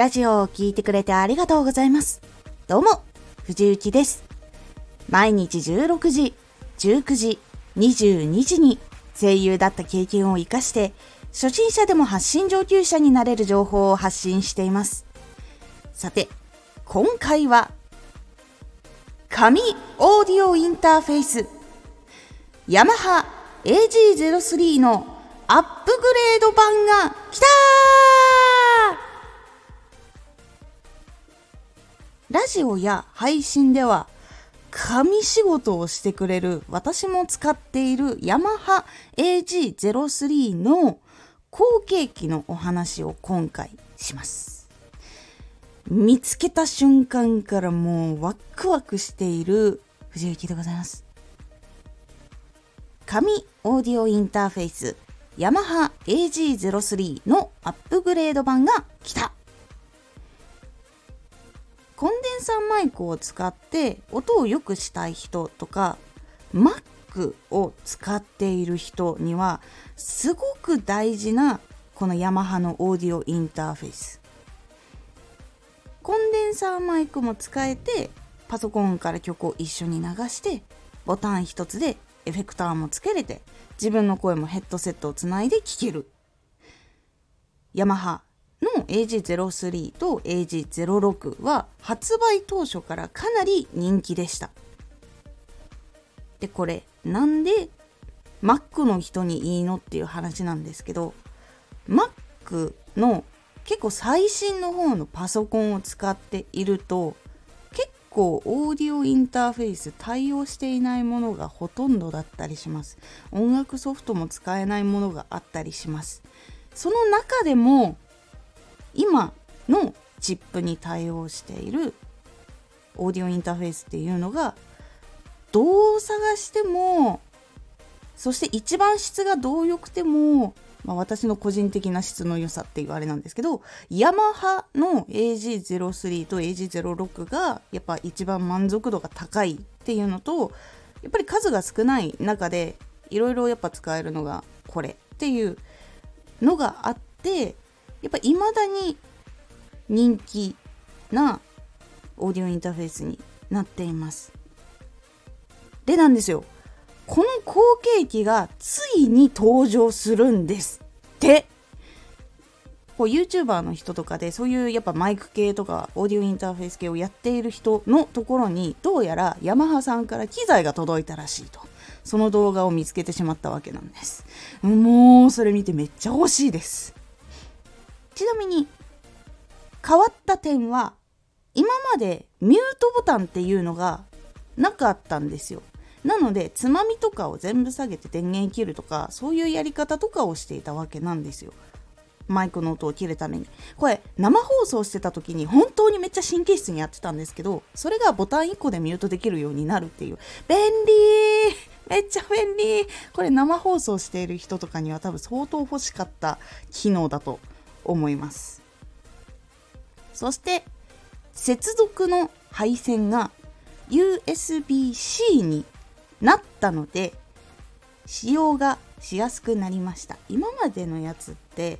ラジオを聴いてくれてありがとうございます。どうも、藤幸です。毎日16時、19時、22時に声優だった経験を活かして、初心者でも発信上級者になれる情報を発信しています。さて、今回は、紙オーディオインターフェース、ヤマハ AG03 のアップグレード版が来たーラジオや配信では紙仕事をしてくれる私も使っているヤマハ AG03 の後継機のお話を今回します。見つけた瞬間からもうワクワクしている藤幸でございます。紙オーディオインターフェースヤマハ AG03 のアップグレード版が来たンデンサーマイクを使って音を良くしたい人とか Mac を使っている人にはすごく大事なこのヤマハのオーディオインターフェース。コンデンサーマイクも使えてパソコンから曲を一緒に流してボタン一つでエフェクターもつけれて自分の声もヘッドセットをつないで聴ける。ヤマハの AG03 と AG06 は発売当初からかなり人気でした。で、これなんで Mac の人にいいのっていう話なんですけど Mac の結構最新の方のパソコンを使っていると結構オーディオインターフェース対応していないものがほとんどだったりします音楽ソフトも使えないものがあったりしますその中でも今のチップに対応しているオーディオインターフェースっていうのがどう探してもそして一番質がどう良くても、まあ、私の個人的な質の良さっていうあれなんですけどヤマハの AG03 と AG06 がやっぱ一番満足度が高いっていうのとやっぱり数が少ない中でいろいろやっぱ使えるのがこれっていうのがあってやっぱ未だに人気なオーディオインターフェースになっています。でなんですよ。この後継機がついに登場するんですってこう YouTuber の人とかでそういうやっぱマイク系とかオーディオインターフェース系をやっている人のところにどうやらヤマハさんから機材が届いたらしいとその動画を見つけてしまったわけなんですもうそれ見てめっちゃ欲しいですちなみに変わった点は今までミュートボタンっていうのがなかったんですよ。なのでつまみとかを全部下げて電源切るとかそういうやり方とかをしていたわけなんですよ。マイクの音を切るために。これ生放送してた時に本当にめっちゃ神経質にやってたんですけどそれがボタン1個でミュートできるようになるっていう。便利めっちゃ便利これ生放送している人とかには多分相当欲しかった機能だと思います。そして接続の配線が USB-C になったので使用がしやすくなりました。今までのやつって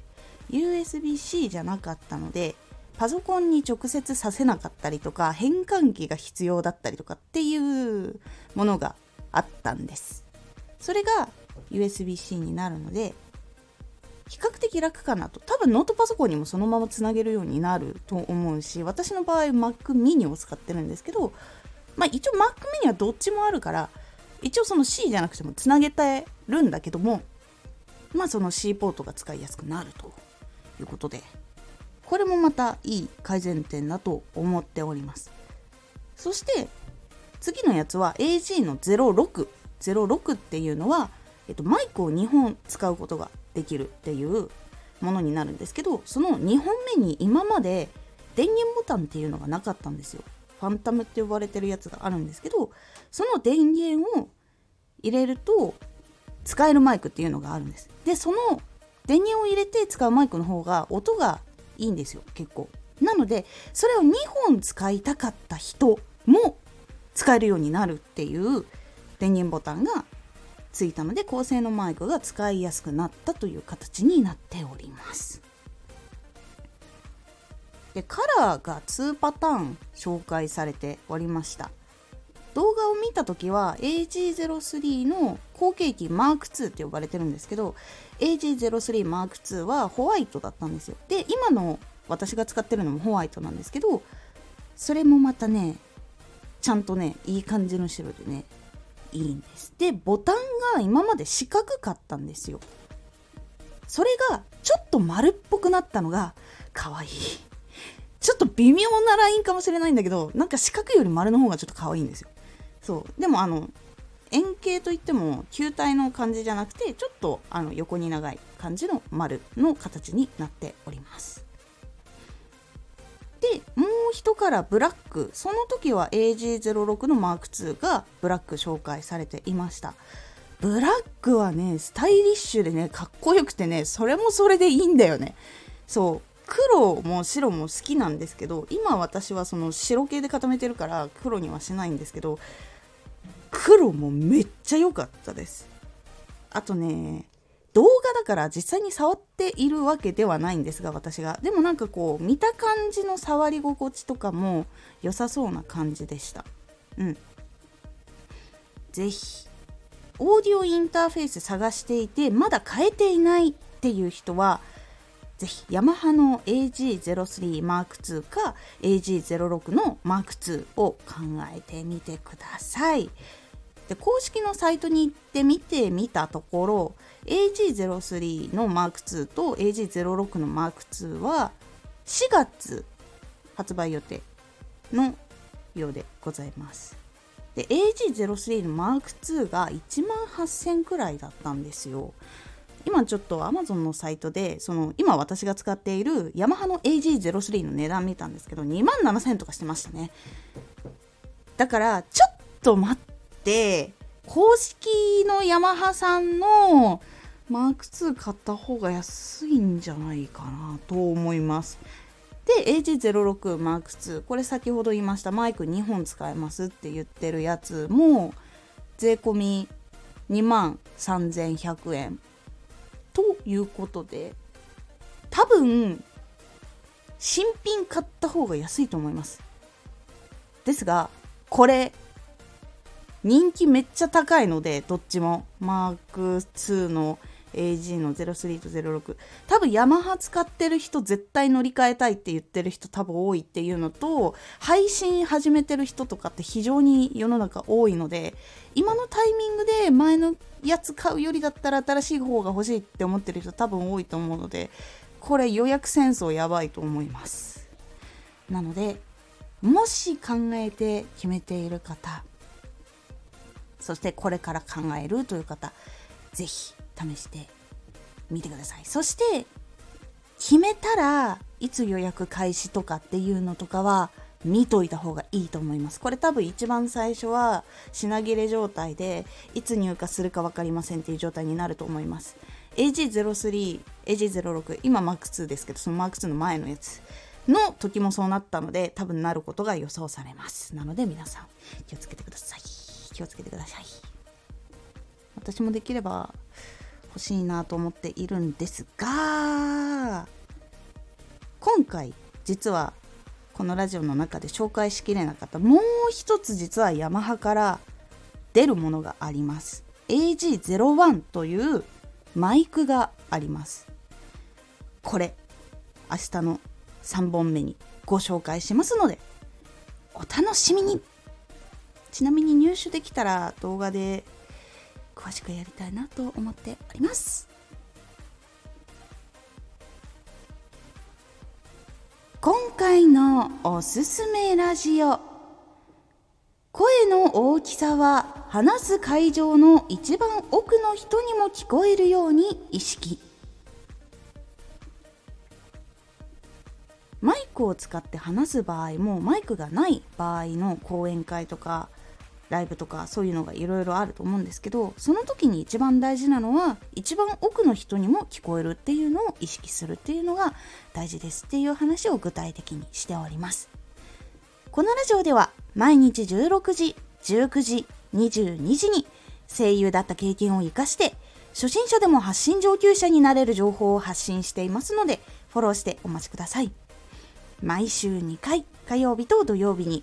USB-C じゃなかったのでパソコンに直接させなかったりとか変換器が必要だったりとかっていうものがあったんです。それが USB-C になるので比較的楽かなと。多分ノートパソコンにもそのままつなげるようになると思うし私の場合 Mac mini を使ってるんですけどまあ一応 Mac mini はどっちもあるから一応その C じゃなくてもつなげてるんだけどもまあその C ポートが使いやすくなるということでこれもまたいい改善点だと思っております。そして次のやつは AG の0606 06っていうのは、えっと、マイクを2本使うことができるっていうものになるんですけどその2本目に今まで電源ボタンっていうのがなかったんですよ。ファンタムって呼ばれてるやつがあるんですけどその電源を入れると使えるマイクっていうのがあるんです。でその電源を入れて使うマイクの方が音がいいんですよ結構。なのでそれを2本使いたかった人も使えるようになるっていう電源ボタンがついたので高性能マイクが使いやすくなったという形になっております。でカラーが2パターン紹介されておりました。動画を見た時は AG03 の後継機 Mark2 って呼ばれてるんですけど AG03 Mark2 はホワイトだったんですよ。で今の私が使ってるのもホワイトなんですけどそれもまたねちゃんとねいい感じの白でねいいんです。でボタンが今まで四角かったんですよ。それがちょっと丸っぽくなったのが可愛い。ちょっと微妙なラインかもしれないんだけどなんか四角より丸の方がちょっと可愛いんですよ。そう。でもあの円形といっても球体の感じじゃなくてちょっとあの横に長い感じの丸の形になっております。でもう一からブラックその時は AG06 の M2 がブラック紹介されていました。ブラックはねスタイリッシュでねかっこよくてねそれもそれでいいんだよね。そう黒も白も好きなんですけど今私はその白系で固めてるから黒にはしないんですけど黒もめっちゃ良かったです。あとね動画だから実際に触っているわけではないんですが私が。でもなんかこう見た感じの触り心地とかも良さそうな感じでした。うん。是非オーディオインターフェース探していてまだ変えていないっていう人はぜひヤマハの AG03 M2 か AG06 の M2 を考えてみてください。で公式のサイトに行って見てみたところ AG03 の M2 と AG06 の M2 は4月発売予定のようでございます。で AG03 の M2 が1万8000くらいだったんですよ。今ちょっと Amazon のサイトでその今私が使っているヤマハの AG03 の値段見たんですけど2万7000とかしてましたねだからちょっと待って公式のヤマハさんのマーク2買った方が安いんじゃないかなと思います。で AG06 マーク2これ先ほど言いました。マイク2本使えますって言ってるやつも税込み2万3100円。ということで多分新品買った方が安いと思います。ですがこれ人気めっちゃ高いのでどっちも。マーク2の AG の03と06多分ヤマハ使ってる人絶対乗り換えたいって言ってる人多分多いっていうのと配信始めてる人とかって非常に世の中多いので今のタイミングで前のやつ買うよりだったら新しい方が欲しいって思ってる人多分多いと思うのでこれ予約戦争やばいと思います。なのでもし考えて決めている方そしてこれから考えるという方是非試してみてください。そして決めたらいつ予約開始とかっていうのとかは見といた方がいいと思います。これ多分一番最初は品切れ状態でいつ入荷するか分かりませんっていう状態になると思います。AG03、AG06 今 MAX2 ですけどその MAX2 の前のやつの時もそうなったので多分なることが予想されます。なので皆さん気をつけてください。気をつけてください。私もできれば欲しいなと思っているんですが今回実はこのラジオの中で紹介しきれなかったもう一つ実はヤマハから出るものがあります。AG01 というマイクがあります。これ明日の3本目にご紹介しますのでお楽しみに。ちなみに入手できたら動画で詳しくやりたいなと思っております。今回のおすすめラジオ。声の大きさは話す会場の一番奥の人にも聞こえるように意識。マイクを使って話す場合もマイクがない場合の講演会とかライブとかそういうのがいろいろあると思うんですけどその時に一番大事なのは一番奥の人にも聞こえるっていうのを意識するっていうのが大事ですっていう話を具体的にしております。このラジオでは毎日16時19時22時に声優だった経験を生かして初心者でも発信上級者になれる情報を発信していますのでフォローしてお待ちください。毎週2回火曜日と土曜日に